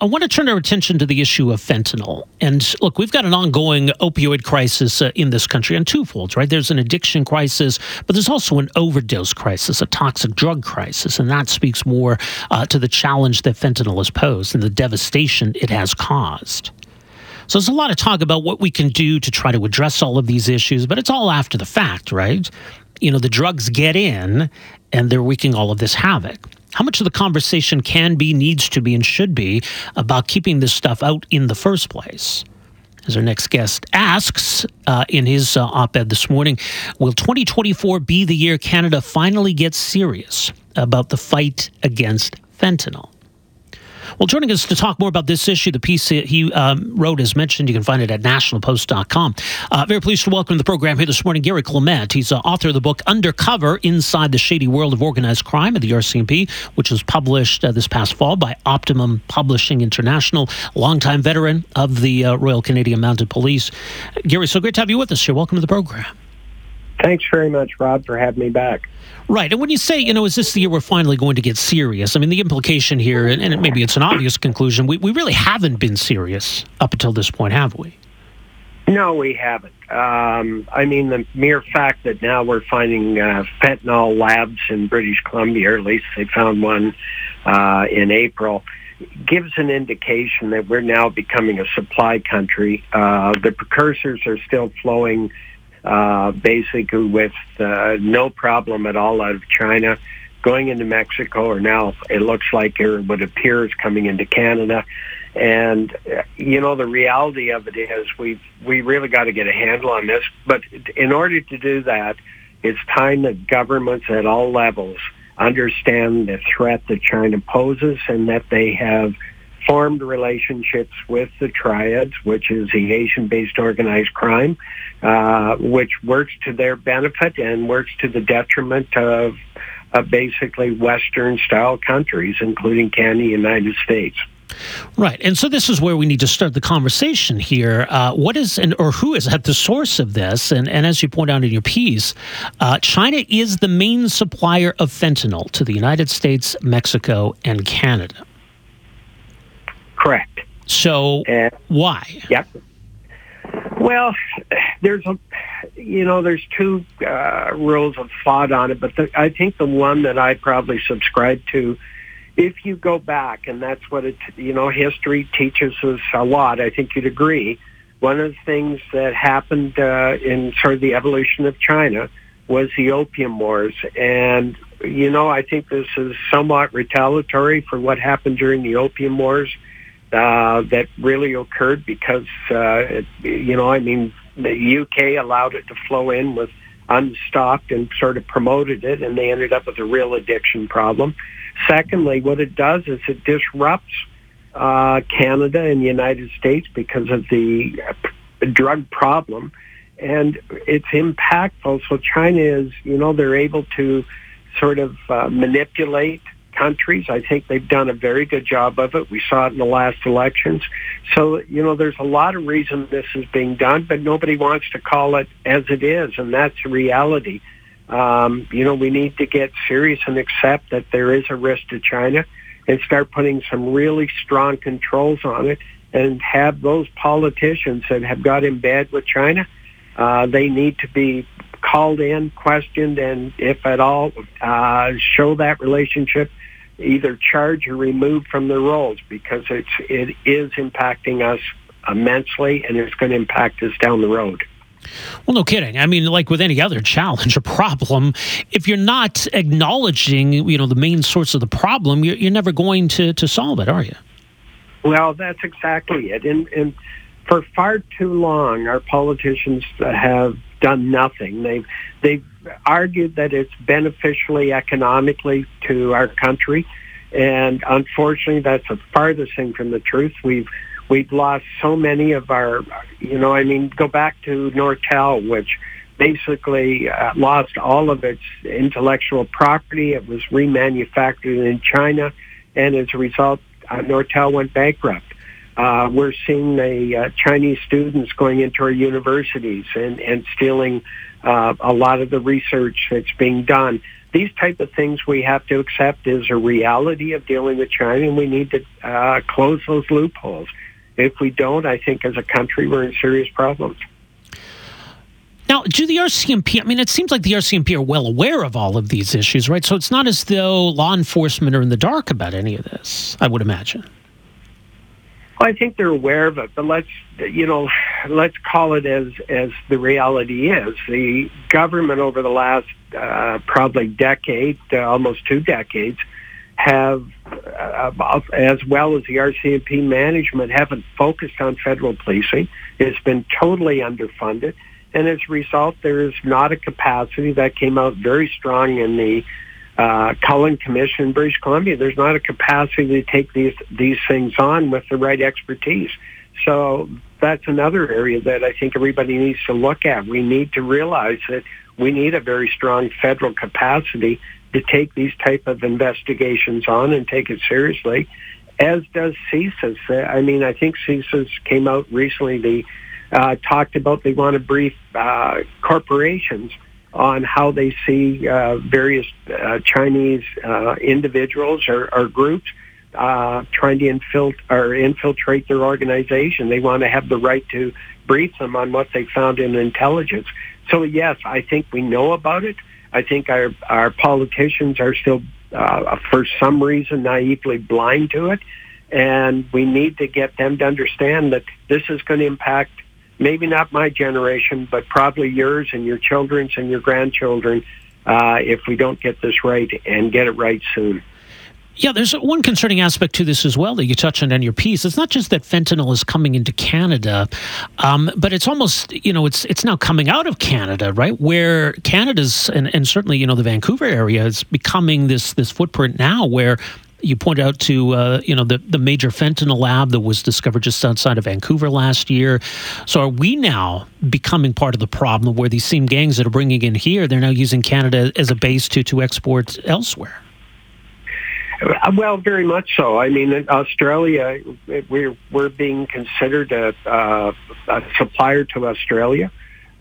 I want to turn our attention to the issue of fentanyl. And look, we've got an ongoing opioid crisis uh, in this country on two folds, right? There's an addiction crisis, but there's also an overdose crisis, a toxic drug crisis. And that speaks more uh, to the challenge that fentanyl has posed and the devastation it has caused. So there's a lot of talk about what we can do to try to address all of these issues, but it's all after the fact, right? You know, the drugs get in and they're wreaking all of this havoc how much of the conversation can be, needs to be, and should be about keeping this stuff out in the first place? As our next guest asks uh, in his uh, op ed this morning, will 2024 be the year Canada finally gets serious about the fight against fentanyl? Well, joining us to talk more about this issue, the piece he um, wrote, as mentioned, you can find it at nationalpost.com. Uh, very pleased to welcome to the program here this morning Garry Clement. He's uh, author of the book Undercover Inside the Shady World of Organized Crime at the RCMP, which was published uh, this past fall by Optimum Publishing International, longtime veteran of the uh, Royal Canadian Mounted Police. Garry, so great to have you with us here. Welcome to the program. Thanks very much, Rob, for having me back. Right. And when you say, you know, is this the year we're finally going to get serious? I mean, the implication here, and, and maybe it's an obvious conclusion, we, we really haven't been serious up until this point, have we? No, we haven't. Um, I mean, the mere fact that now we're finding uh, fentanyl labs in British Columbia, or at least they found one uh, in April, gives an indication that we're now becoming a supply country. Uh, the precursors are still flowing uh, basically with uh, no problem at all out of China, going into Mexico, or now it looks like or what appears coming into Canada. And uh, you know the reality of it is we we really got to get a handle on this. But in order to do that, it's time that governments at all levels understand the threat that China poses and that they have formed relationships with the triads, which is the Asian-based organized crime, uh, which works to their benefit and works to the detriment of, basically Western-style countries, including Canada, and the United States. Right, and so this is where we need to start the conversation here. Uh, what is and or who is at the source of this? And, and as you point out in your piece, uh, China is the main supplier of fentanyl to the United States, Mexico, and Canada. Correct. So uh, why? Yep. Well, there's a, you know, there's two uh, rules of thought on it, but the, I think the one that I probably subscribe to, if you go back, and that's what it, you know, history teaches us a lot. I think you'd agree. One of the things that happened uh, in sort of the evolution of China was the opium wars, and you know, I think this is somewhat retaliatory for what happened during the opium wars uh, that really occurred because, uh, it, you know, I mean, the UK allowed it to flow in with unstopped and sort of promoted it, and they ended up with a real addiction problem. Secondly, what it does is it disrupts uh, Canada and the United States because of the drug problem, and it's impactful. So China is, you know, they're able to sort of uh, manipulate countries. I think they've done a very good job of it. We saw it in the last elections. So, you know, there's a lot of reason this is being done, but nobody wants to call it as it is, and that's reality. Um, you know, we need to get serious and accept that there is a risk to China and start putting some really strong controls on it and have those politicians that have got in bed with China, uh, they need to be called in, questioned, and if at all, uh, show that relationship either charge or remove from their roles because it's it is impacting us immensely and it's going to impact us down the road. Well, no kidding. I mean, like with any other challenge or problem, if you're not acknowledging, you know, the main source of the problem, you're, you're never going to, to solve it, are you? Well, that's exactly it. And, and for far too long, our politicians have done nothing. They've they've argued that it's beneficially economically to our country, and unfortunately, that's the farthest thing from the truth. We've we've lost so many of our, you know, I mean, go back to Nortel, which basically uh, lost all of its intellectual property. It was remanufactured in China, and as a result, uh, Nortel went bankrupt. Uh, we're seeing the uh, Chinese students going into our universities and, and stealing uh, a lot of the research that's being done. these type of things we have to accept is a reality of dealing with China, and we need to uh, close those loopholes. If we don't, I think as a country we're in serious problems. Now, do the RCMP, I mean, it seems like the RCMP are well aware of all of these issues, right? So it's not as though law enforcement are in the dark about any of this, I would imagine. Well, I think they're aware of it, but let's, you know, let's call it as, as the reality is. The government over the last uh, probably decade, uh, almost two decades, have, uh, as well as the RCMP management, haven't focused on federal policing. It's been totally underfunded. And as a result, there is not a capacity that came out very strong in the uh, Cullen Commission British Columbia. There's not a capacity to take these these things on with the right expertise. So that's another area that I think everybody needs to look at. We need to realize that we need a very strong federal capacity to take these type of investigations on and take it seriously, as does CSIS. I mean, I think CSIS came out recently. They uh, talked about they want to brief uh, corporations on how they see uh, various uh, Chinese uh, individuals or, or groups trying to infilt- or infiltrate their organization. They want to have the right to brief them on what they found in intelligence. So yes, I think we know about it. I think our our politicians are still, uh, for some reason, naively blind to it, and we need to get them to understand that this is going to impact maybe not my generation, but probably yours and your children's and your grandchildren uh, if we don't get this right and get it right soon. Yeah, there's one concerning aspect to this as well that you touched on in your piece. It's not just that fentanyl is coming into Canada, um, but it's almost you know it's it's now coming out of Canada, right? Where Canada's and, and certainly you know the Vancouver area is becoming this this footprint now where you point out to uh, you know the the major fentanyl lab that was discovered just outside of Vancouver last year. So are we now becoming part of the problem where these same gangs that are bringing in here they're now using Canada as a base to to export elsewhere? Uh, well, very much so. I mean, in Australia, we're we're being considered a, uh, a supplier to Australia.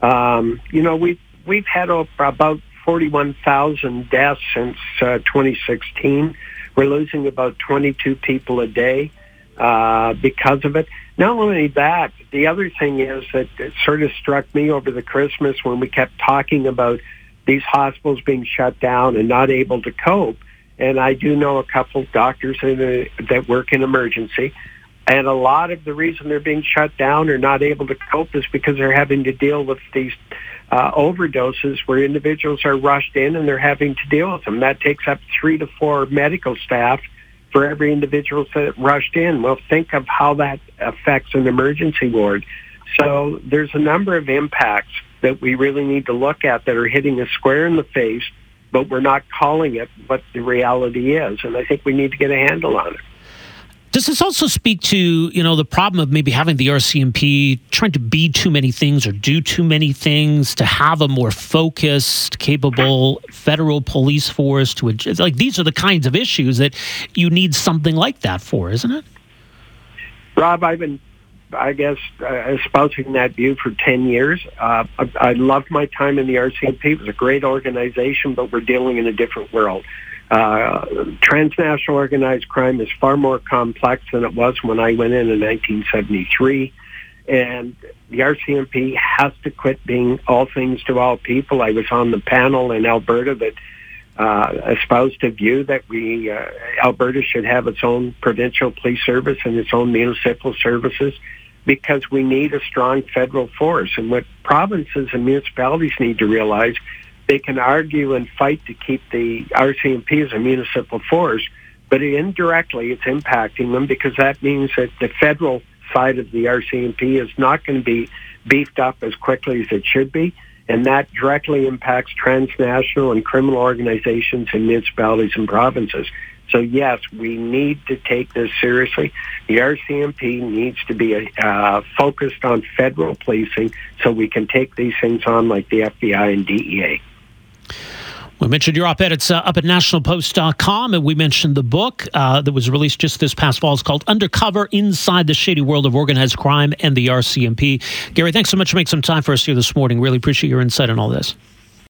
Um, you know, we we've had about forty one thousand deaths since uh, 2016. We're losing about 22 people a day uh, because of it. Not only that, the other thing is that it sort of struck me over the Christmas when we kept talking about these hospitals being shut down and not able to cope. And I do know a couple of doctors in a, that work in emergency. And a lot of the reason they're being shut down or not able to cope is because they're having to deal with these uh, overdoses where individuals are rushed in and they're having to deal with them. That takes up three to four medical staff for every individual that rushed in. Well, think of how that affects an emergency ward. So there's a number of impacts that we really need to look at that are hitting us square in the face, but we're not calling it what the reality is. And I think we need to get a handle on it. Does this also speak to you know the problem of maybe having the RCMP trying to be too many things or do too many things to have a more focused, capable federal police force to like these are the kinds of issues that you need something like that for, isn't it? Rob, I've been, I guess, uh, espousing that view for ten years. Uh, I, I loved my time in the RCMP. It was a great organization, but we're dealing in a different world. Uh, transnational organized crime is far more complex than it was when I went in in 1973. And the RCMP has to quit being all things to all people. I was on the panel in Alberta that uh, espoused a view that we uh, Alberta should have its own provincial police service and its own municipal services because we need a strong federal force. And what provinces and municipalities need to realize they can argue and fight to keep the RCMP as a municipal force, but indirectly it's impacting them because that means that the federal side of the RCMP is not going to be beefed up as quickly as it should be, and that directly impacts transnational and criminal organizations in municipalities and provinces. So yes, we need to take this seriously. The RCMP needs to be uh, focused on federal policing so we can take these things on like the FBI and DEA. We mentioned your op-ed. It's uh, up at nationalpost.com, and we mentioned the book uh, that was released just this past fall. It's called Undercover Inside the Shady World of Organized Crime and the RCMP. Garry, thanks so much for making some time for us here this morning. Really appreciate your insight on all this.